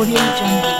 我给真争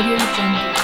Audio Jungle.